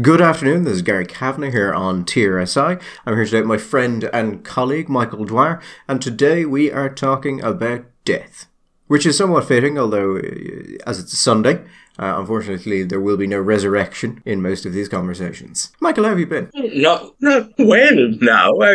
Good afternoon, this is Gary Kavanagh here on TRSI. I'm here today with my friend and colleague Michael Dwyer, and today we are talking about death, which is somewhat fitting, although uh, as it's a Sunday, uh, unfortunately there will be no resurrection in most of these conversations. Michael, how have you been? Not, not well now. I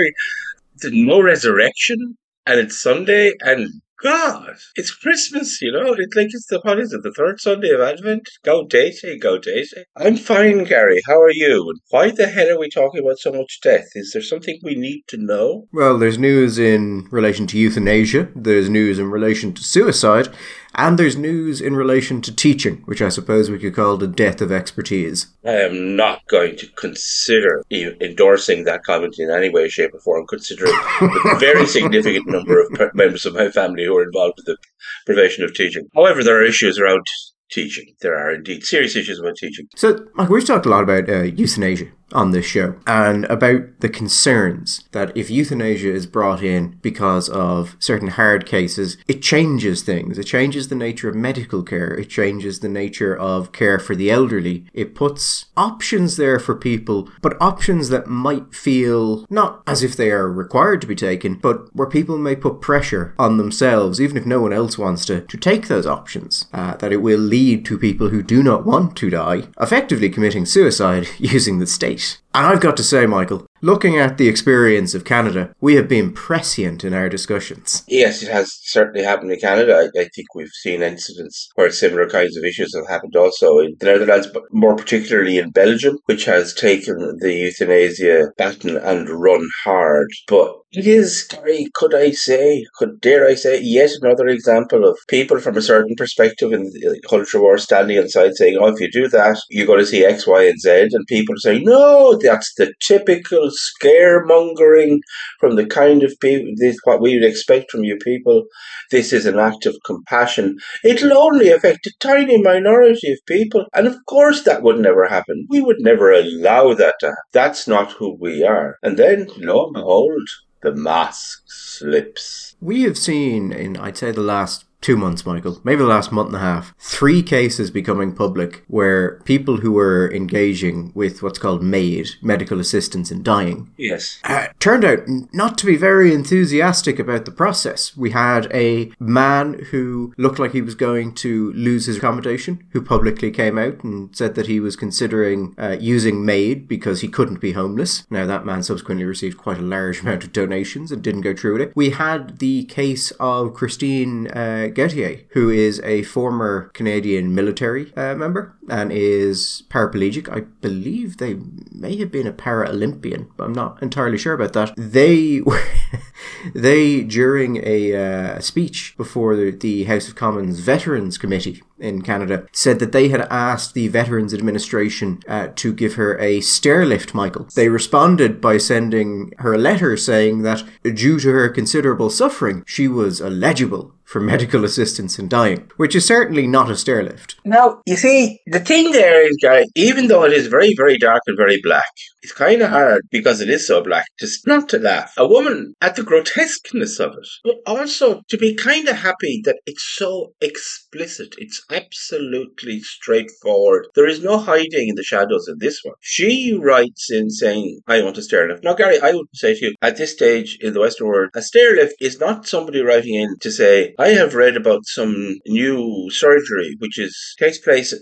mean, no resurrection, and it's Sunday, and God, it's Christmas, you know. It's like it's the is it, the third Sunday of Advent? Gaudete, Gaudete. I'm fine, Gary. How are you? And why the hell are we talking about so much death? Is there something we need to know? Well, there's news in relation to euthanasia, there's news in relation to suicide, and there's news in relation to teaching, which I suppose we could call the death of expertise. I am not going to consider endorsing that comment in any way, shape, or form, considering the very significant number of per- members of my family who are involved with the provision of teaching. However, there are issues around teaching. There are indeed serious issues about teaching. So, Mike, we've talked a lot about uh, euthanasia on this show and about the concerns that if euthanasia is brought in because of certain hard cases, it changes things. It changes the nature of medical care. It changes the nature of care for the elderly. It puts options there for people, but options that might feel not as if they are required to be taken, but where people may put pressure on themselves, even if no one else wants to, to take those options, uh, that it will lead to people who do not want to die effectively committing suicide using the state. And I've got to say, Michael, looking at the experience of Canada, we have been prescient in our discussions. Yes, it has certainly happened in Canada. I, I think we've seen incidents where similar kinds of issues have happened also in the Netherlands, but more particularly in Belgium, which has taken the euthanasia baton and run hard. But it is, could I say, could dare I say, yet another example of people from a certain perspective in the culture war standing on the side saying, oh, if you do that, you're going to see X, Y, and Z. And people saying, no, that's the typical scaremongering from the kind of people, this what we would expect from you people. This is an act of compassion. It'll only affect a tiny minority of people. And of course that would never happen. We would never allow that to happen. That's not who we are. And then, lo and behold, the mask slips. We have seen in, I'd say, the last two months, Michael, maybe the last month and a half, three cases becoming public where people who were engaging with what's called MAID, medical assistance in dying, Yes. uh, turned out not to be very enthusiastic about the process. We had a man who looked like he was going to lose his accommodation, who publicly came out and said that he was considering uh, using MAID because he couldn't be homeless. Now, that man subsequently received quite a large amount of donations and didn't go through with it. We had the case of Christine uh, Gauthier, who is a former Canadian military uh, member and is paraplegic. I believe they may have been a Paralympian, but I'm not entirely sure about that. They they during a uh, speech before the, House of Commons Veterans Committee in Canada said that they had asked the Veterans Administration uh, to give her a stair lift, Michael. They responded by sending her a letter saying that due to her considerable suffering, she was eligible for medical assistance in dying, which is certainly not a stair lift. Now, you see, the thing there is, guy, even though it is very, very dark and very black, it's kind of hard because it is so black just not to laugh. A woman at the grotesqueness of it, but also to be kind of happy that it's so explicit. It's absolutely straightforward. There is no hiding in the shadows in this one. She writes in saying, I want a stair lift. Now, Gary, I would say to you, at this stage in the Western world, a stair lift is not somebody writing in to say, I have read about some new surgery which is takes place at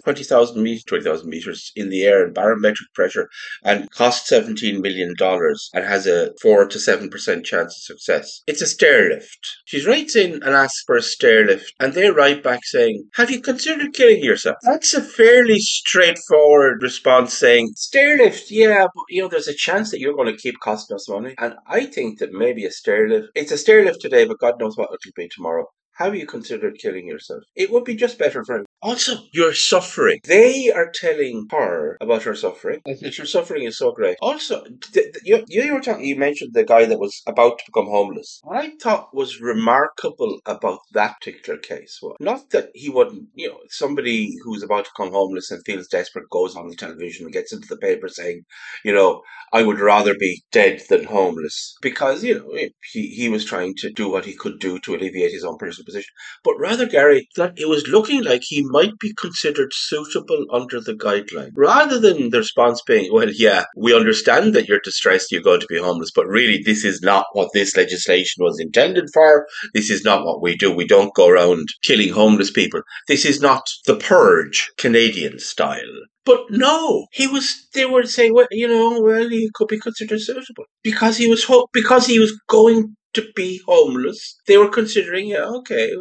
20,000 meters, 20,000 meters in the air in barometric pressure and costs 17 million dollars and has a 4 to 7% chance of success. It's a stair lift. She writes in and asks for a stair lift and they write back saying, "Have you considered killing yourself?" That's a fairly straightforward response saying, "Stair lift, yeah, but you know there's a chance that you're going to keep costing us money." And I think that maybe a stair lift, it's a stair lift today, but God knows what it'll be tomorrow. Have you considered killing yourself? It would be just better for. Also, you're suffering. They are telling her about her suffering. That your suffering is so great. Also, th- th- you, you were talking. You mentioned the guy that was about to become homeless. What I thought was remarkable about that particular case was not that he wouldn't. You know, somebody who's about to become homeless and feels desperate goes on the television and gets into the paper saying, you know, I would rather be dead than homeless because you know he he was trying to do what he could do to alleviate his own personal position. But rather, Gary, that it was looking like he might be considered suitable under the guideline. Rather than the response being, well, yeah, we understand that you're distressed, you're going to be homeless, but really this is not what this legislation was intended for. This is not what we do. We don't go around killing homeless people. This is not the purge Canadian style. But no, he was. They were saying, well, you know, well, he could be considered suitable because he was ho- because he was going to be homeless. They were considering, yeah, okay,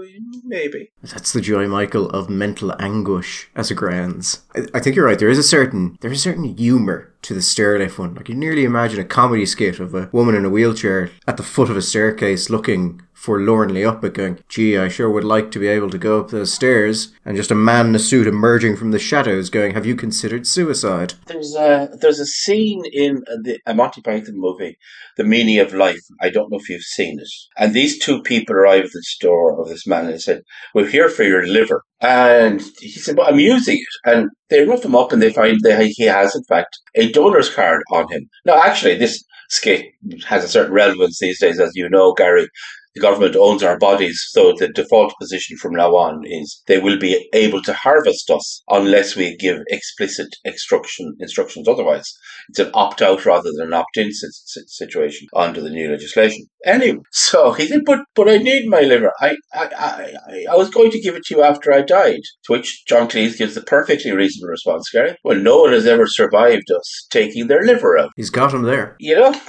maybe. That's the joy, Michael, of mental anguish as a grounds. I, I think you're right. There is a certain there is a certain humour to the stairlift one. Like you nearly imagine a comedy skit of a woman in a wheelchair at the foot of a staircase looking forlornly up it going, gee, I sure would like to be able to go up those stairs. And just a man in a suit emerging from the shadows going, have you considered suicide? There's a, there's a scene in the, a Monty Python movie, The Meaning of Life. I don't know if you've seen it. And these two people arrive at the store of this man and said, we're here for your liver. And he said, but I'm using it. And they rough him up and they find that he has, in fact, a donor's card on him. Now, actually, this skit has a certain relevance these days, as you know, Gary the government owns our bodies. So the default position from now on is they will be able to harvest us unless we give explicit instruction instructions otherwise. It's an opt out rather than an opt in situation under the new legislation. Anyway, so he said, but, but I need my liver. I, I, I, I was going to give it to you after I died. To which John Cleese gives the perfectly reasonable response, Gary. Well, no one has ever survived us taking their liver out. He's got him there. You know?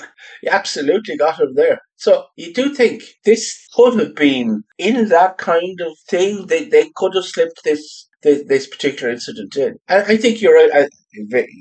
You absolutely got him there. So you do think this could have been in that kind of thing? They they could have slipped this this, this particular incident in. And I think you're right. I,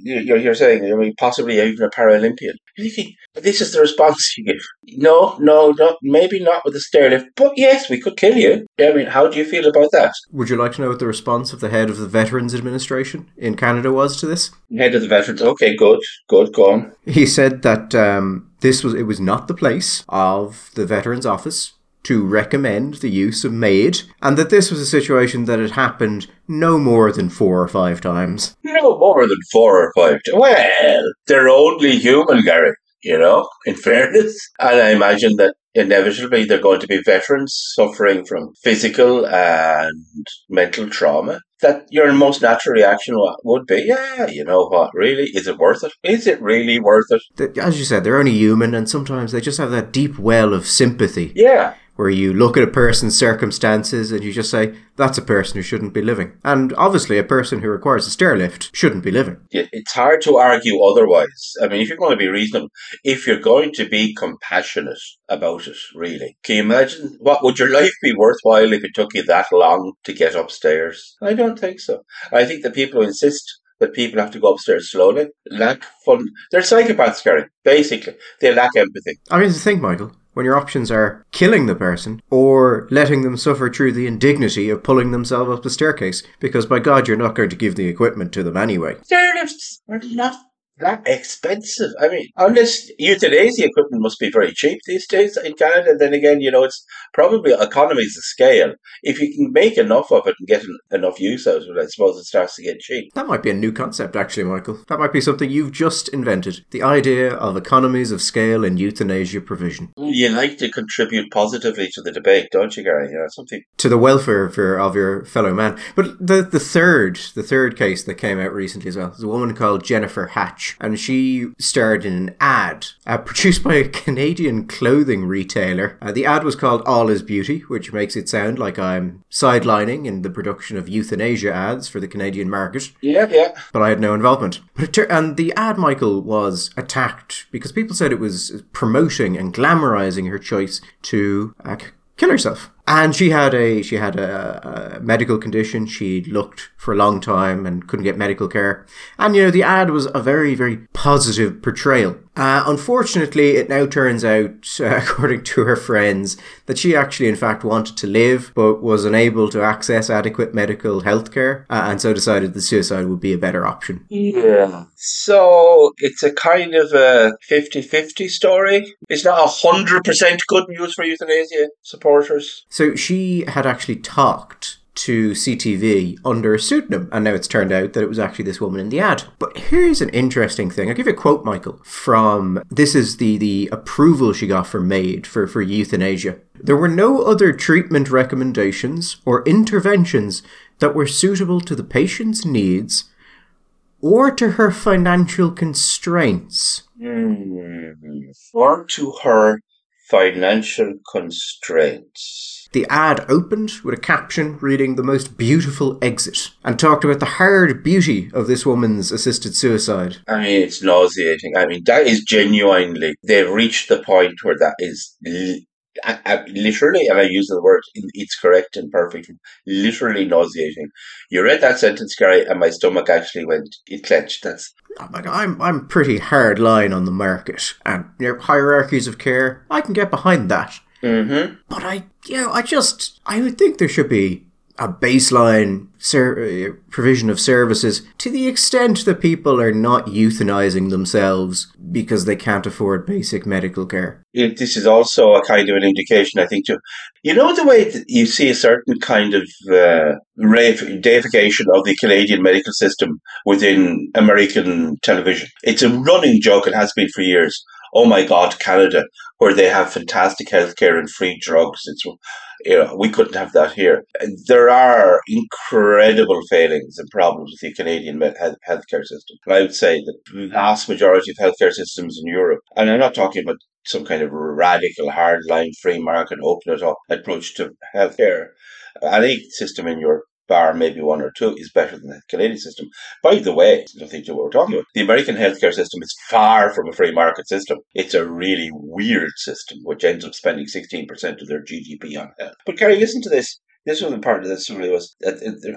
you're, you're saying, I mean, possibly even a Paralympian. You Thinking, this is the response you give. No, no, no, maybe not with the stairlift, but yes, we could kill you. I mean, how do you feel about that? Would you like to know what the response of the head of the Veterans Administration in Canada was to this? Head of the Veterans. Okay, good, good, go on. He said that um, this was it was not the place of the Veterans Office to recommend the use of MAID, and that this was a situation that had happened no more than four or five times. No more than four or five times. Well, they're only human, Gary, you know, in fairness. And I imagine that inevitably they're going to be veterans suffering from physical and mental trauma. That your most natural reaction would be, yeah, you know what, really? Is it worth it? Is it really worth it? As you said, they're only human and sometimes they just have that deep well of sympathy. Yeah where you look at a person's circumstances and you just say, that's a person who shouldn't be living. And obviously, a person who requires a stairlift shouldn't be living. It's hard to argue otherwise. I mean, if you're going to be reasonable, if you're going to be compassionate about it, really, can you imagine what would your life be worthwhile if it took you that long to get upstairs? I don't think so. I think the people who insist that people have to go upstairs slowly lack fun. They're psychopaths, Gary. Basically, they lack empathy. I mean, the thing, Michael when your options are killing the person or letting them suffer through the indignity of pulling themselves up the staircase, because by God, you're not going to give the equipment to them anyway. Stairlifts are not that expensive. I mean, unless euthanasia equipment must be very cheap these days in Canada. Then again, you know, it's probably economies of scale. If you can make enough of it and get enough use out of it, I suppose it starts to get cheap. That might be a new concept, actually, Michael. That might be something you've just invented. The idea of economies of scale in euthanasia provision. You like to contribute positively to the debate, don't you, Gary? You know, something to the welfare of your, of your fellow man. But the the third the third case that came out recently as well is a woman called Jennifer Hatch and she starred in an ad uh, produced by a Canadian clothing retailer. Uh, the ad was called All Is Beauty, which makes it sound like I'm sidelining in the production of euthanasia ads for the Canadian market. Yeah, yeah. But I had no involvement. But it, and the ad, Michael, was attacked because people said it was promoting and glamorizing her choice to uh, kill herself. And she had a she had a, a, medical condition. She looked for a long time and couldn't get medical care. And you know the ad was a very very positive portrayal uh, unfortunately, it now turns out, uh, according to her friends, that she actually, in fact, wanted to live but was unable to access adequate medical health care uh, and so decided that suicide would be a better option. Yeah. So it's a kind of a 50 50 story. It's not 100% good news for euthanasia supporters. So she had actually talked to CTV under a pseudonym, and now it's turned out that it was actually this woman in the ad. But here's an interesting thing. I'll give you a quote, Michael, from this is the the approval she got from MAID for, for euthanasia. There were no other treatment recommendations or interventions that were suitable to the patient's needs or to her financial constraints. Mm, or to her financial constraints. The ad opened with a caption reading the most beautiful exit and talked about the hard beauty of this woman's assisted suicide. I mean, it's nauseating. I mean, that is genuinely, they've reached the point where that is I, I, literally, and I use the word, it's correct and perfect, literally nauseating. You read that sentence, Gary, and my stomach actually went, it clenched. That's. I'm, I'm pretty hard line on the market and your hierarchies of care. I can get behind that. Mm-hmm. But I, you know, I just, I would think there should be a baseline ser- uh, provision of services to the extent that people are not euthanizing themselves because they can't afford basic medical care. It, this is also a kind of an indication, I think, too. You know, the way you see a certain kind of uh, deification of the Canadian medical system within American television. It's a running joke and has been for years. Oh my God, Canada, where they have fantastic healthcare and free drugs. It's you know, we couldn't have that here. There are incredible failings and problems with the Canadian health, healthcare system. And I would say that the vast majority of healthcare systems in Europe, and I'm not talking about some kind of radical, hardline, free market, open it up approach to healthcare. Any system in Europe bar maybe one or two, is better than the Canadian system. By the way, nothing to what we're talking about. The American healthcare system is far from a free market system. It's a really weird system, which ends up spending 16% of their GDP on health. But Carrie, listen to this. This was the part of the story was,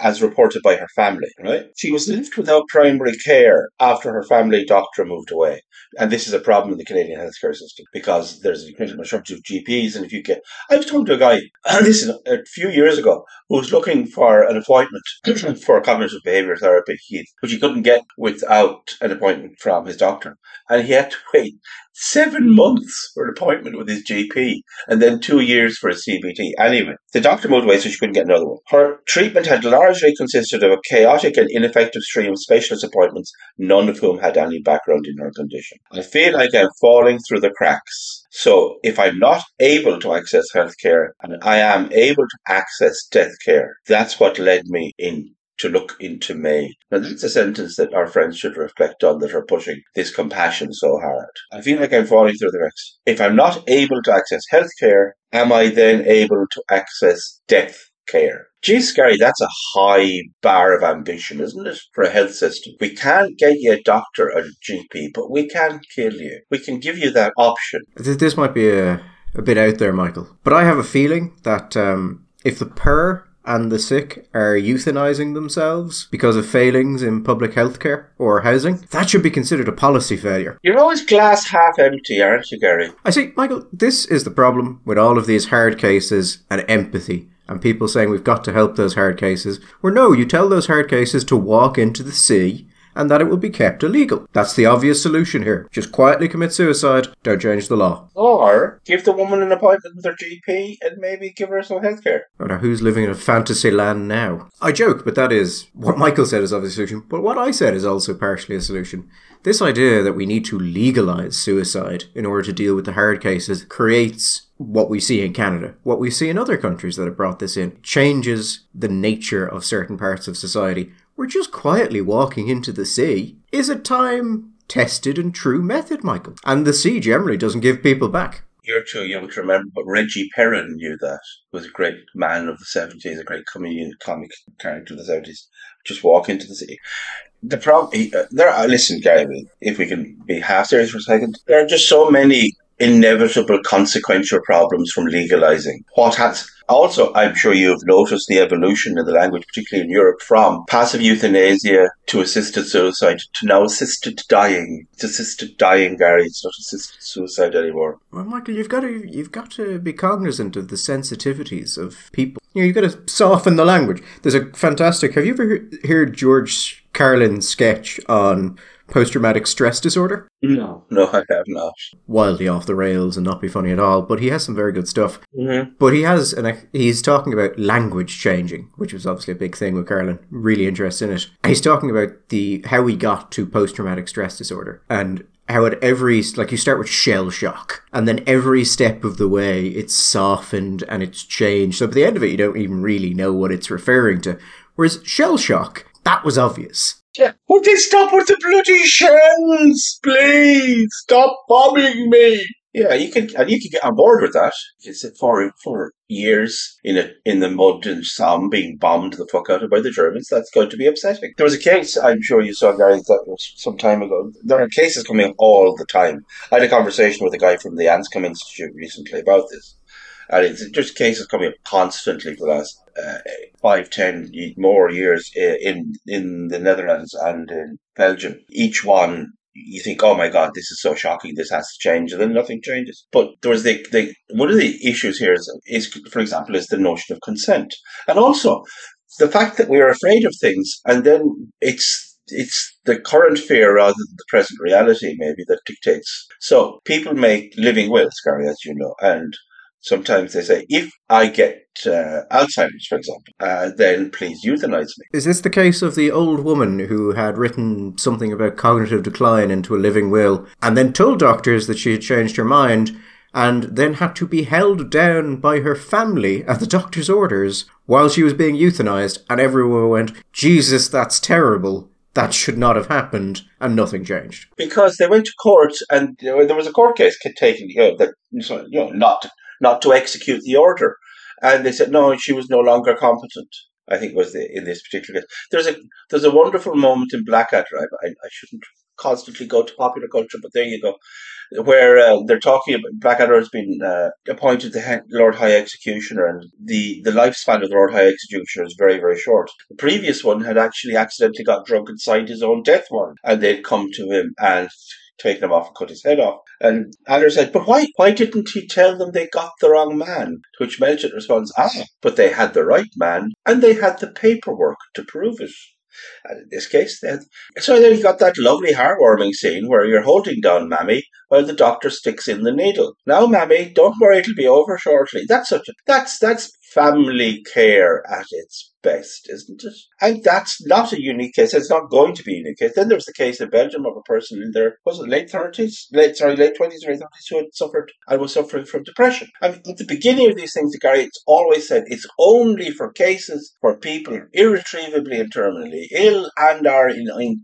as reported by her family, right? She was left without primary care after her family doctor moved away. And this is a problem in the Canadian healthcare system because there's a increasing shortage of GPs. And if you get, I was talking to a guy, this is a few years ago, who was looking for an appointment for cognitive behavior therapy, which he couldn't get without an appointment from his doctor. And he had to wait seven months for an appointment with his GP and then two years for a CBT. Anyway, the doctor moved away so she couldn't get another one. Her treatment had largely consisted of a chaotic and ineffective stream of specialist appointments, none of whom had any background in her condition. I feel like I'm falling through the cracks. So if I'm not able to access healthcare and I am able to access death care, that's what led me in to look into MAID. Now, that's a sentence that our friends should reflect on that are pushing this compassion so hard. I feel like I'm falling through the cracks. If I'm not able to access healthcare, am I then able to access death care? Geez, Gary, that's a high bar of ambition, isn't it, for a health system? We can't get you a doctor or a GP, but we can kill you. We can give you that option. This might be a, a bit out there, Michael, but I have a feeling that um, if the poor and the sick are euthanizing themselves because of failings in public health care or housing, that should be considered a policy failure. You're always glass half empty, aren't you, Gary? I see, Michael, this is the problem with all of these hard cases and empathy and people saying we've got to help those hard cases. Where no, you tell those hard cases to walk into the sea and that it will be kept illegal. That's the obvious solution here. Just quietly commit suicide, don't change the law. Or give the woman an appointment with her GP and maybe give her some health care. Oh, now who's living in a fantasy land now? I joke, but that is what Michael said is obviously a solution, but what I said is also partially a solution. This idea that we need to legalize suicide in order to deal with the hard cases creates what we see in Canada, what we see in other countries that have brought this in, changes the nature of certain parts of society we're just quietly walking into the sea, is a time tested and true method, Michael. And the sea generally doesn't give people back. You're too young to remember, but Reggie Perrin knew that. He was a great man of the 70s, a great comedian, comic character of the 70s. Just walk into the sea. The problem, uh, there are, listen, Gary, if we can be half serious for a second, there are just so many inevitable consequential problems from legalizing. What has also, I'm sure you've noticed the evolution in the language, particularly in Europe, from passive euthanasia to assisted suicide to now assisted dying. It's assisted dying, Gary. It's not assisted suicide anymore. Well, Michael, you've got to you've got to be cognizant of the sensitivities of people. You know, you've got to soften the language. There's a fantastic. Have you ever heard George Carlin's sketch on post traumatic stress disorder? No, no, I have not. Wildly off the rails and not be funny at all, but he has some very good stuff. Mm-hmm. But he has, and he's talking about language changing, which was obviously a big thing with Carlin. Really interested in it. And he's talking about the how we got to post traumatic stress disorder and how at every like you start with shell shock and then every step of the way it's softened and it's changed so at the end of it you don't even really know what it's referring to Whereas shell shock, that was obvious. Yeah. Would they stop with the bloody shells? Please stop bombing me. Yeah, you can and you can get on board with that. You can sit for for years in a in the mud and Somme being bombed the fuck out of by the Germans. That's going to be upsetting. There was a case I'm sure you saw, Gary, that was some time ago. There are cases coming all the time. I had a conversation with a guy from the Anscombe Institute recently about this. And it's just cases coming up constantly for the last uh, five, ten more years in in the Netherlands and in Belgium. Each one you think, oh my god, this is so shocking, this has to change, and then nothing changes. But there was the, the one of the issues here is, is, for example, is the notion of consent, and also the fact that we are afraid of things, and then it's it's the current fear rather than the present reality, maybe that dictates. So people make living wills, Gary, as you know, and Sometimes they say, if I get uh, Alzheimer's, for example, uh, then please euthanize me. Is this the case of the old woman who had written something about cognitive decline into a living will and then told doctors that she had changed her mind? and then had to be held down by her family at the doctor's orders while she was being euthanized, and everyone went, Jesus, that's terrible. That should not have happened, and nothing changed. Because they went to court, and you know, there was a court case taken, you know, that, you know, not not to execute the order. And they said, no, she was no longer competent. I think was the, in this particular case. There's a there's a wonderful moment in Blackadder. I, I, I shouldn't constantly go to popular culture, but there you go, where uh, they're talking about Blackadder has been uh, appointed the Lord High Executioner, and the the lifespan of the Lord High Executioner is very very short. The previous one had actually accidentally got drunk and signed his own death warrant, and they'd come to him and taken him off and cut his head off. And Adler said, But why why didn't he tell them they got the wrong man? To which Melchett responds, Ah, but they had the right man and they had the paperwork to prove it. And in this case, then. So then you got that lovely heartwarming scene where you're holding down Mammy while the doctor sticks in the needle. Now, Mammy, don't worry, it'll be over shortly. That's such a, that's, that's family care at its best, isn't it? And that's not a unique case. It's not going to be a unique case. Then there was the case in Belgium of a person in their was it late thirties, late sorry, late twenties or thirties who had suffered and was suffering from depression. And at the beginning of these things, Gary, it's always said it's only for cases where people are irretrievably and terminally ill and are in, in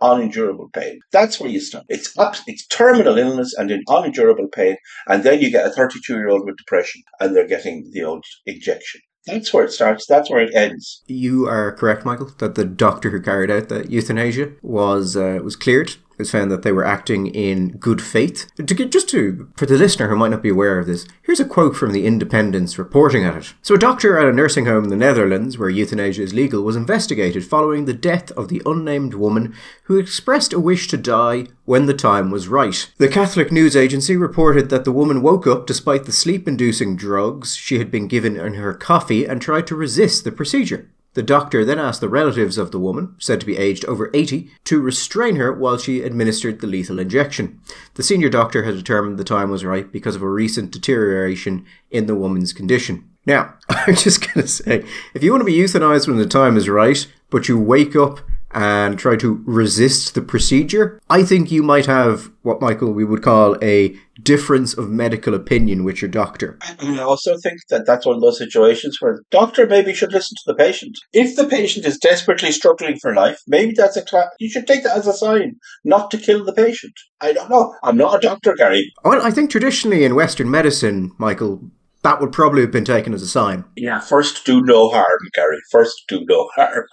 unendurable pain. That's where you stop. It's up, it's terminal illness and in unendurable pain, and then you get a 32 year old with depression, and they're getting the old injection. That's where it starts. That's where it ends. You are correct, Michael, that the doctor who carried out the euthanasia was uh, was cleared was found that they were acting in good faith. To get, just to, for the listener who might not be aware of this, here's a quote from the Independents reporting at it. So, a doctor at a nursing home in the Netherlands, where euthanasia is legal, was investigated following the death of the unnamed woman who expressed a wish to die when the time was right. The Catholic news agency reported that the woman woke up despite the sleep inducing drugs she had been given in her coffee and tried to resist the procedure. The doctor then asked the relatives of the woman, said to be aged over 80, to restrain her while she administered the lethal injection. The senior doctor had determined the time was right because of a recent deterioration in the woman's condition. Now, I'm just going to say, if you want to be euthanized when the time is right, but you wake up and try to resist the procedure, I think you might have what, Michael, we would call a difference of medical opinion with your doctor. I also think that that's one of those situations where the doctor maybe should listen to the patient. If the patient is desperately struggling for life, maybe that's a cl- you should take that as a sign not to kill the patient. I don't know. I'm not a doctor, Gary. Well, I think traditionally in Western medicine, Michael, that would probably have been taken as a sign. Yeah, first do no harm, Gary. First do no harm.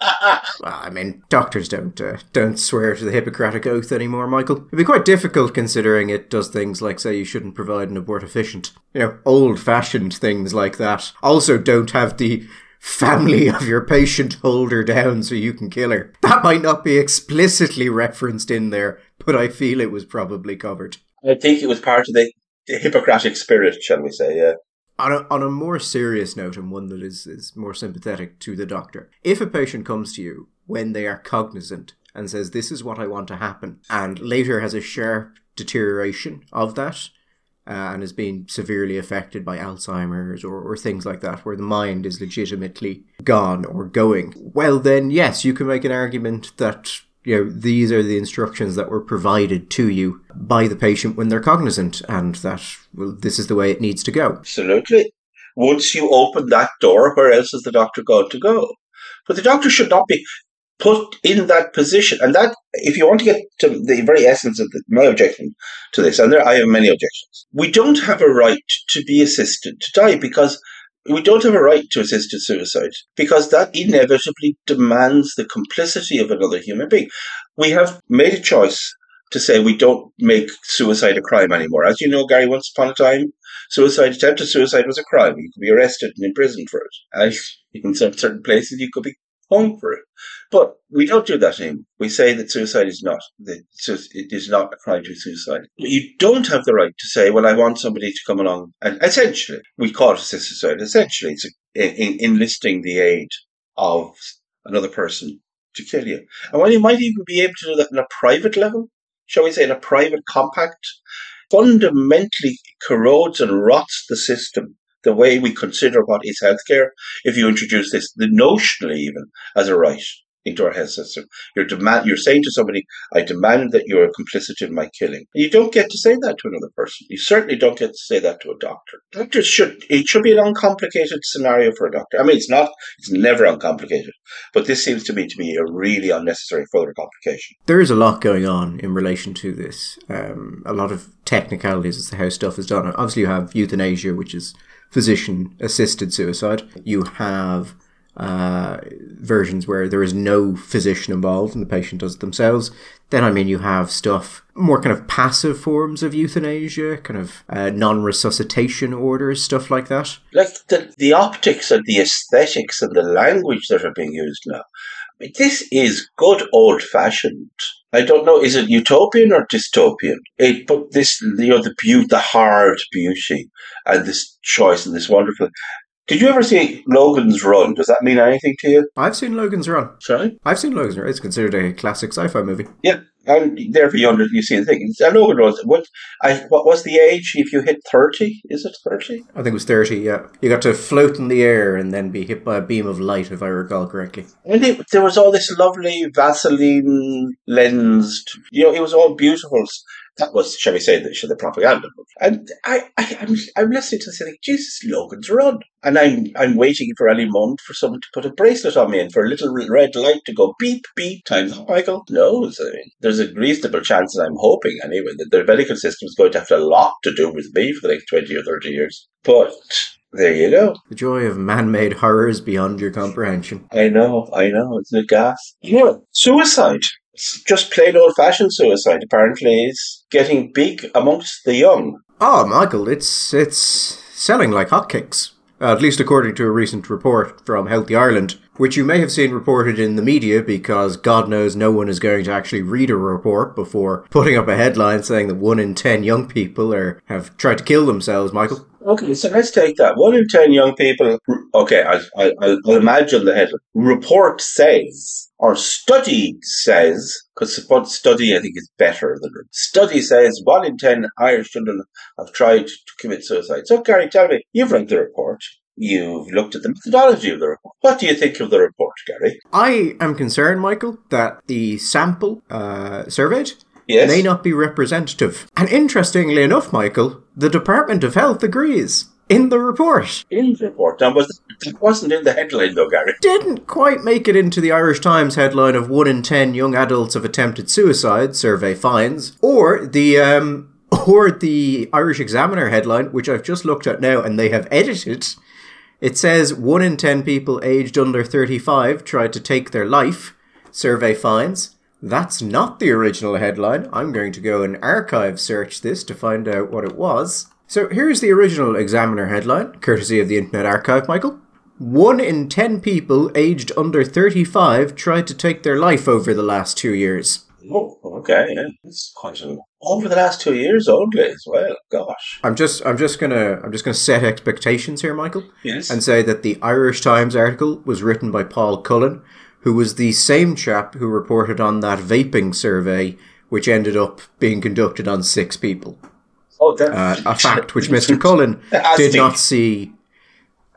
well, I mean, doctors don't uh, don't swear to the Hippocratic oath anymore, Michael. It'd be quite difficult considering it does things like say you shouldn't provide an abortifacient. You know, old-fashioned things like that. Also, don't have the family of your patient hold her down so you can kill her. That might not be explicitly referenced in there, but I feel it was probably covered. I think it was part of the, the Hippocratic spirit, shall we say, yeah on a, on a more serious note and one that is, is more sympathetic to the doctor, if a patient comes to you when they are cognizant and says, This is what I want to happen, and later has a sharp deterioration of that, uh, and has been severely affected by Alzheimer's or, or things like that, where the mind is legitimately gone or going, well, then yes, you can make an argument that you know, these are the instructions that were provided to you by the patient when they're cognizant, and that, well, this is the way it needs to go. Absolutely. Once you open that door, where else is the doctor going to go? But the doctor should not be put in that position. And that, if you want to get to the very essence of the, my objection to this, and there I have many objections, we don't have a right to be assisted to die because we don't have a right to assisted suicide because that inevitably demands the complicity of another human being. We have made a choice to say we don't make suicide a crime anymore. As you know, Gary, once upon a time, suicide, attempted suicide was a crime. You could be arrested and imprisoned for it. And in certain places, you could be hung for it. But we don't do that anymore. We say that suicide is not, that it is not a crime to suicide. You don't have the right to say, well, I want somebody to come along. And essentially, we call it assisted suicide. Essentially, it's enlisting the aid of another person to kill you. And while you might even be able to do that on a private level, shall we say, in a private compact, fundamentally corrodes and rots the system the way we consider what is healthcare if you introduce this, the notionally even, as a right into our health system. You're demand, you're saying to somebody, I demand that you're complicit in my killing. You don't get to say that to another person. You certainly don't get to say that to a doctor. Doctors should, it should be an uncomplicated scenario for a doctor. I mean, it's not, it's never uncomplicated, but this seems to me to be a really unnecessary further complication. There is a lot going on in relation to this. Um, a lot of technicalities as to how stuff is done. Obviously, you have euthanasia, which is physician assisted suicide. You have uh, versions where there is no physician involved and the patient does it themselves. Then, I mean, you have stuff more kind of passive forms of euthanasia, kind of uh, non resuscitation orders, stuff like that. Like the, the optics and the aesthetics and the language that are being used now. I mean, this is good old fashioned. I don't know, is it utopian or dystopian? It, but this, you know, the beauty, the hard beauty, and this choice and this wonderful. Did you ever see Logan's Run? Does that mean anything to you? I've seen Logan's Run. Sorry? I've seen Logan's Run. It's considered a classic sci-fi movie. Yeah, and therefore you, under, you see the thing. And Logan was what? I what was the age if you hit thirty? Is it thirty? I think it was thirty. Yeah, you got to float in the air and then be hit by a beam of light, if I recall correctly. And it, there was all this lovely Vaseline lensed. You know, it was all beautiful that was, shall we say, the, the propaganda book. And I, I, am I'm, I'm listening to this and think, Jesus, Logan's Run. And I'm, I'm waiting for any moment for someone to put a bracelet on me and for a little red light to go beep, beep, times up. Michael knows. I mean, there's a reasonable chance that I'm hoping anyway that the medical system is going to have a lot to do with me for the next 20 or 30 years. But there you go. The joy of man-made horrors beyond your comprehension. I know, I know. Isn't it gas? You know, suicide just plain old fashioned suicide apparently is getting big amongst the young. Oh, Michael, it's it's selling like hotcakes. Uh, at least according to a recent report from Healthy Ireland, which you may have seen reported in the media because God knows no one is going to actually read a report before putting up a headline saying that one in ten young people are have tried to kill themselves, Michael. Okay, so let's take that. One in ten young people. Okay, I, I, I'll imagine the headline. Report says, or study says, because study I think is better than study says one in ten Irish children have tried to commit suicide. So, Gary, tell me, you've read the report. You've looked at the methodology of the report. What do you think of the report, Gary? I am concerned, Michael, that the sample uh, surveyed yes. may not be representative. And interestingly enough, Michael, the Department of Health agrees in the report. In the report. Now, was, it wasn't in the headline, though, Gary. Didn't quite make it into the Irish Times headline of 1 in 10 young adults have attempted suicide, survey finds, or the. Um, or the Irish Examiner headline, which I've just looked at now and they have edited. It says 1 in 10 people aged under 35 tried to take their life, survey finds. That's not the original headline. I'm going to go and archive search this to find out what it was. So here's the original Examiner headline, courtesy of the Internet Archive, Michael. One in ten people aged under 35 tried to take their life over the last two years. Oh, okay. Yeah. It's quite a over the last two years only as well. Gosh. I'm just I'm just gonna I'm just gonna set expectations here, Michael. Yes. And say that the Irish Times article was written by Paul Cullen, who was the same chap who reported on that vaping survey, which ended up being conducted on six people. Oh, uh, a fact which Mr. Cullen did not see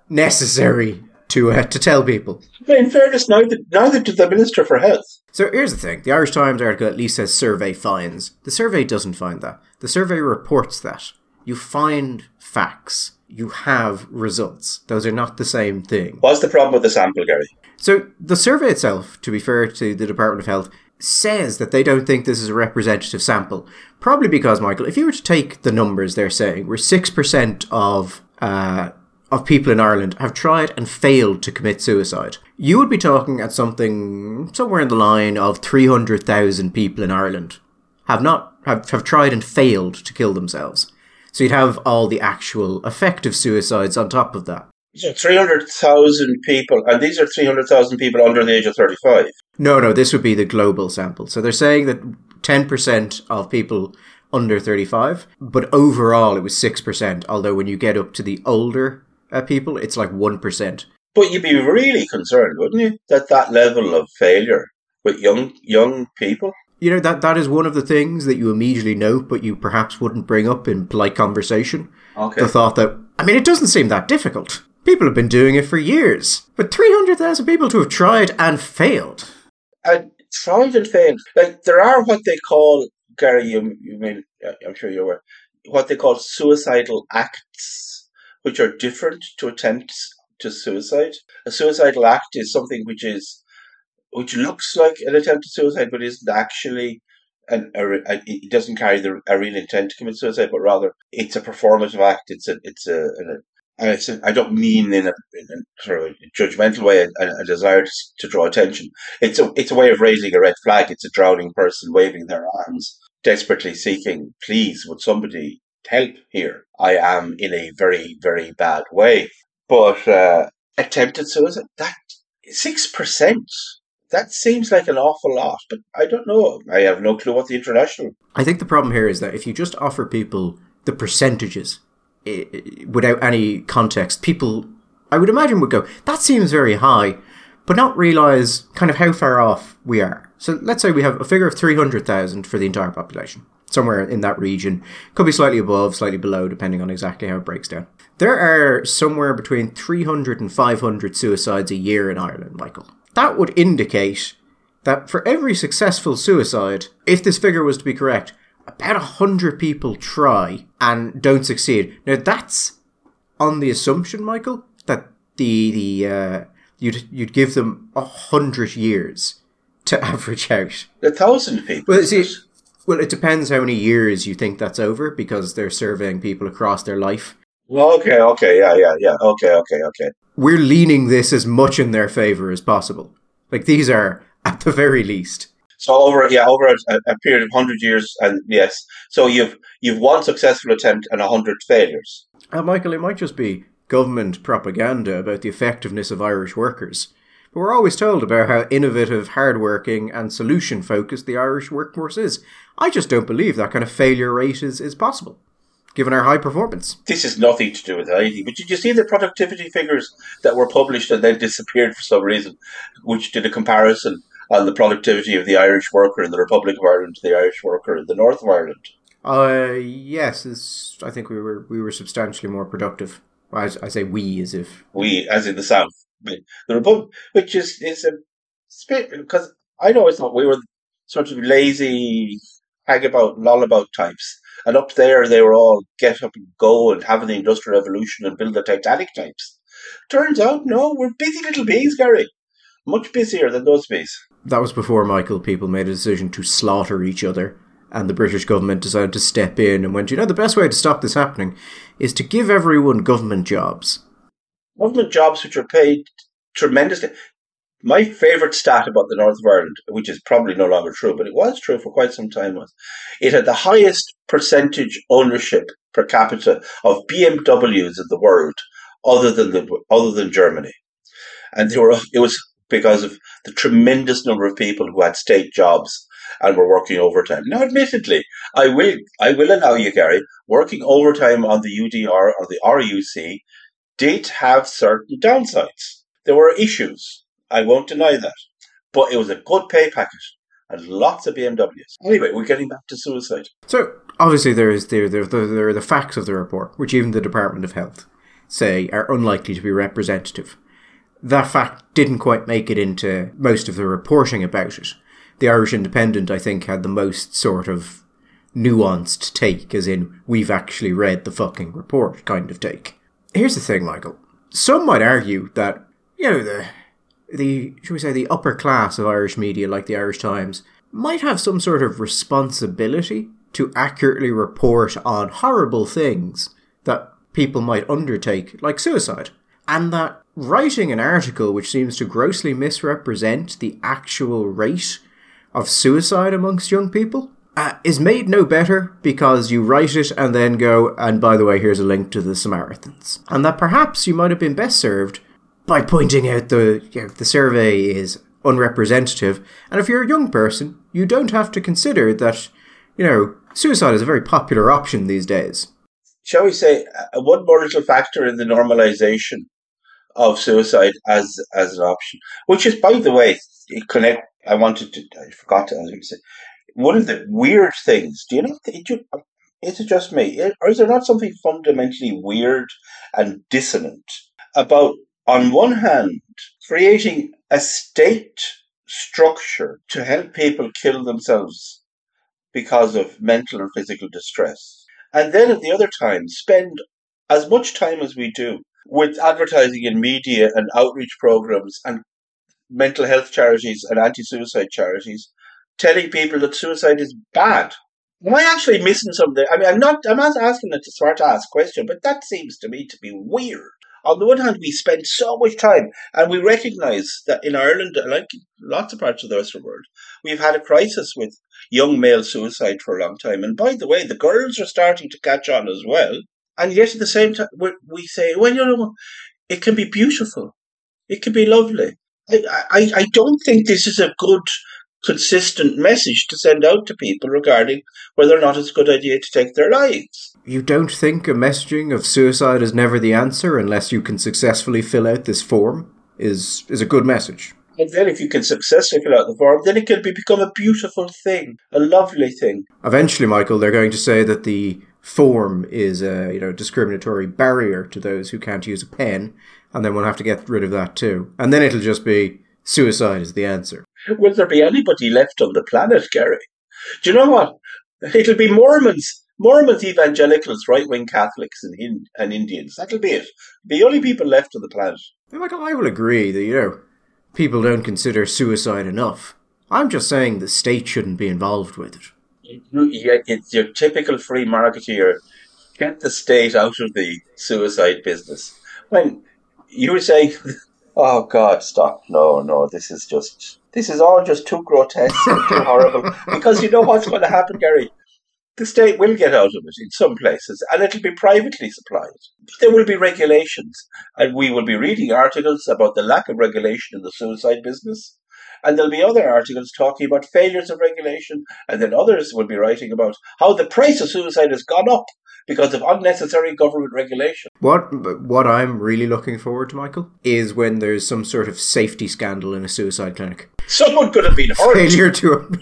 necessary to uh, to tell people. in fairness, neither, neither did the Minister for Health. So here's the thing: the Irish Times article at least says survey finds. The survey doesn't find that. The survey reports that. You find facts. You have results. Those are not the same thing. What's the problem with the sample, Gary? So the survey itself, to be fair to the Department of Health, says that they don't think this is a representative sample. Probably because, Michael, if you were to take the numbers they're saying, where 6% of uh, of people in Ireland have tried and failed to commit suicide. You would be talking at something somewhere in the line of 300,000 people in Ireland have not have, have tried and failed to kill themselves. So you'd have all the actual effective suicides on top of that. So 300,000 people, and these are 300,000 people under the age of 35. No, no, this would be the global sample. So they're saying that 10% of people under 35, but overall it was 6%, although when you get up to the older uh, people, it's like 1%. But you'd be really concerned, wouldn't you, that that level of failure with young young people? You know, that, that is one of the things that you immediately know, but you perhaps wouldn't bring up in polite conversation. Okay. The thought that, I mean, it doesn't seem that difficult. People have been doing it for years. But 300,000 people to have tried and failed. And tried and. Like, there are what they call, Gary, you, you mean, uh, I'm sure you're aware, what they call suicidal acts, which are different to attempts to suicide. A suicidal act is something which is, which looks like an attempt to suicide, but isn't actually an, a, a, it doesn't carry the, a real intent to commit suicide, but rather it's a performative act. It's a it's a, an, it's, I don't mean in a, in a sort of a judgmental way, a, a desire to, to, draw attention. It's a, it's a way of raising a red flag. It's a drowning person waving their arms, desperately seeking, please, would somebody help here? I am in a very, very bad way. But uh, attempted suicide, that 6%, that seems like an awful lot, but I don't know. I have no clue what the international. I think the problem here is that if you just offer people the percentages without any context, people, I would imagine, would go, that seems very high, but not realize kind of how far off we are. So let's say we have a figure of 300,000 for the entire population, somewhere in that region. Could be slightly above, slightly below, depending on exactly how it breaks down. There are somewhere between 300 and 500 suicides a year in Ireland, Michael. That would indicate that for every successful suicide, if this figure was to be correct, about a hundred people try and don't succeed. Now that's on the assumption, Michael, that the the uh, you'd you'd give them a hundred years to average out. A thousand people. Well, see, well, it depends how many years you think that's over because they're surveying people across their life. Well, okay, okay, yeah, yeah, yeah, okay, okay, okay. We're leaning this as much in their favor as possible. Like these are, at the very least, so over yeah over a, a, period of hundred years, and yes, so you've you've one successful attempt and a hundred failures. Uh, Michael, it might just be government propaganda about the effectiveness of Irish workers. But we're always told about how innovative, hardworking, and solution focused the Irish workforce is. I just don't believe that kind of failure rate is, is possible, given our high performance. This has nothing to do with IT, but did you see the productivity figures that were published and then disappeared for some reason, which did a comparison on the productivity of the Irish worker in the Republic of Ireland to the Irish worker in the North of Ireland? Uh, yes, I think we were we were substantially more productive. I, I say we as if we, as in the South, the Republic, which is is a because I always thought we were sort of lazy, hang about, loll about types, and up there they were all get up and go and have the industrial revolution and build the Titanic types. Turns out, no, we're busy little bees, Gary. Much busier than those bees that was before Michael people made a decision to slaughter each other and the British government decided to step in and went, you know, the best way to stop this happening is to give everyone government jobs. Government jobs which are paid tremendously. My favourite stat about the north of Ireland, which is probably no longer true, but it was true for quite some time, was it had the highest percentage ownership per capita of BMWs in the world, other than the other than Germany, and they were it was because of the tremendous number of people who had state jobs and were working overtime. Now, admittedly, I will I will allow you, Gary, working overtime on the UDR or the RUC did have certain downsides. There were issues. I won't deny that. But it was a good pay package and lots of BMWs. Anyway, we're getting back to suicide. So obviously there is there there, there are the facts of the report, which even the Department of Health say are unlikely to be representative that fact didn't quite make it into most of the reporting about it. The Irish Independent, I think, had the most sort of nuanced take, as in, we've actually read the fucking report kind of take. Here's the thing, Michael. Some might argue that, you know, the, the, should we say, the upper class of Irish media, like the Irish Times, might have some sort of responsibility to accurately report on horrible things that people might undertake, like suicide. And that writing an article which seems to grossly misrepresent the actual rate of suicide amongst young people uh, is made no better because you write it and then go, and by the way, here's a link to the Samaritans. And that perhaps you might have been best served by pointing out the you know, the survey is unrepresentative, and if you're a young person, you don't have to consider that, you know, suicide is a very popular option these days. Shall we say uh, one more little factor in the normalization of suicide as as an option, which is, by the way, connect. I wanted to. I forgot to. To say one of the weird things. Do you know? Is it just me, or is there not something fundamentally weird and dissonant about, on one hand, creating a state structure to help people kill themselves because of mental and physical distress, and then at the other time spend as much time as we do with advertising in media and outreach programs and mental health charities and anti-suicide charities telling people that suicide is bad. Am I actually missing something? I mean, I'm not. I'm not asking a smart ass question, but that seems to me to be weird. On the one hand, we spend so much time, and we recognise that in Ireland, like lots of parts of the Western world, we've had a crisis with young male suicide for a long time. And by the way, the girls are starting to catch on as well. And yet, at the same time, we say, well, you know, it can be beautiful, it can be lovely. I, I, I don't think this is a good consistent message to send out to people regarding whether or not it's a good idea to take their lives. You don't think a messaging of suicide is never the answer unless you can successfully fill out this form is is a good message. And then if you can successfully fill out the form, then it can be, become a beautiful thing, a lovely thing. Eventually, Michael, they're going to say that the form is a you know discriminatory barrier to those who can't use a pen, and then we'll have to get rid of that too. And then it'll just be suicide is the answer. Will there be anybody left on the planet, Gary? Do you know what? It'll be Mormons, Mormons, evangelicals, right wing Catholics, and, in, and Indians. That'll be it. The only people left on the planet. Michael, I will agree that, you know, people don't consider suicide enough. I'm just saying the state shouldn't be involved with it. Yeah, it's your typical free marketeer. Get the state out of the suicide business. When you were saying Oh God, stop! No, no, this is just this is all just too grotesque and too horrible. Because you know what's going to happen, Gary? The state will get out of it in some places, and it'll be privately supplied. But There will be regulations, and we will be reading articles about the lack of regulation in the suicide business. And there'll be other articles talking about failures of regulation, and then others will be writing about how the price of suicide has gone up because of unnecessary government regulation. What what I'm really looking forward to, Michael, is when there's some sort of safety scandal in a suicide clinic. Someone could have been hurt. Failure to.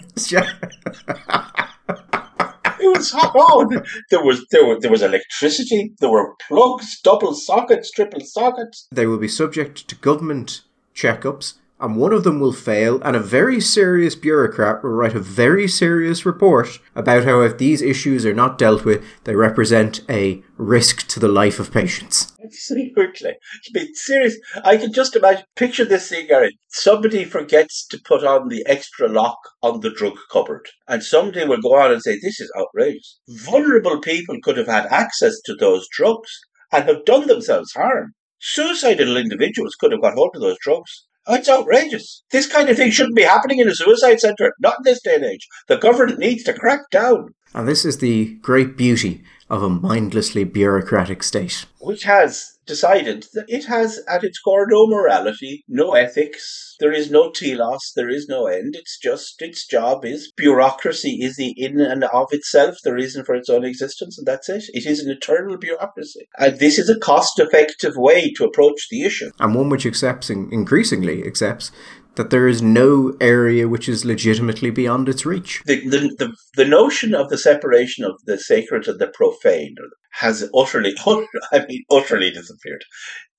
it was hot on. There was there was there was electricity. There were plugs, double sockets, triple sockets. They will be subject to government checkups and one of them will fail, and a very serious bureaucrat will write a very serious report about how if these issues are not dealt with, they represent a risk to the life of patients. Absolutely. Be serious, I can just imagine, picture this thing, Gary. Somebody forgets to put on the extra lock on the drug cupboard, and somebody will go on and say, This is outrageous. Vulnerable people could have had access to those drugs and have done themselves harm. Suicidal individuals could have got hold of those drugs it's outrageous. This kind of thing shouldn't be happening in a suicide centre, not in this day and age. The government needs to crack down. And this is the great beauty of a mindlessly bureaucratic state. Which has decided that it has at its core no morality, no ethics, there is no telos, there is no end. It's just its job is bureaucracy is the in and of itself the reason for its own existence, and that's it. It is an eternal bureaucracy. And this is a cost effective way to approach the issue. And one which accepts increasingly accepts that there is no area which is legitimately beyond its reach. The, the, the, the, notion of the separation of the sacred and the profane has utterly, I mean, utterly disappeared.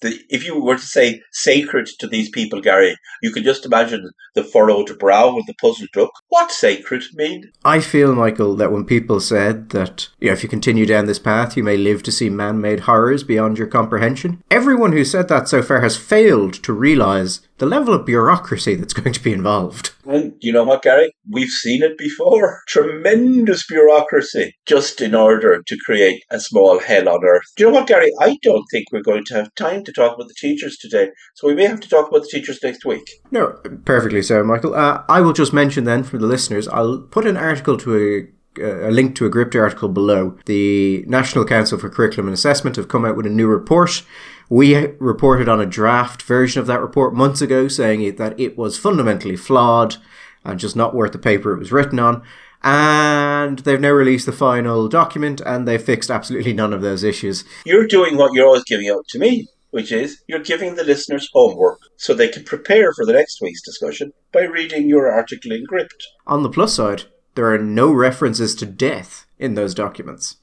The, if you were to say sacred to these people, Gary, you could just imagine the furrowed brow and the puzzled look. What sacred mean? I feel, Michael, that when people said that you know, if you continue down this path, you may live to see man made horrors beyond your comprehension, everyone who said that so far has failed to realise the level of bureaucracy that's going to be involved. And you know what, Gary? We've seen it before. Tremendous bureaucracy just in order to create a small hell on earth. Do you know what, Gary? I don't think we're going to have time to talk about the teachers today, so we may have to talk about the teachers next week. No, perfectly so, Michael. Uh, I will just mention then for the listeners, I'll put an article to a a link to a Gript article below. The National Council for Curriculum and Assessment have come out with a new report. We reported on a draft version of that report months ago saying that it was fundamentally flawed and just not worth the paper it was written on. And they've now released the final document and they've fixed absolutely none of those issues. You're doing what you're always giving out to me, which is you're giving the listeners homework so they can prepare for the next week's discussion by reading your article in Gript. On the plus side, there are no references to death in those documents.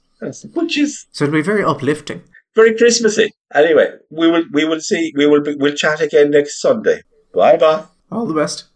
Which is so it'll be very uplifting. Very Christmassy. Anyway, we will we will see we will be, we'll chat again next Sunday. Bye bye. All the best.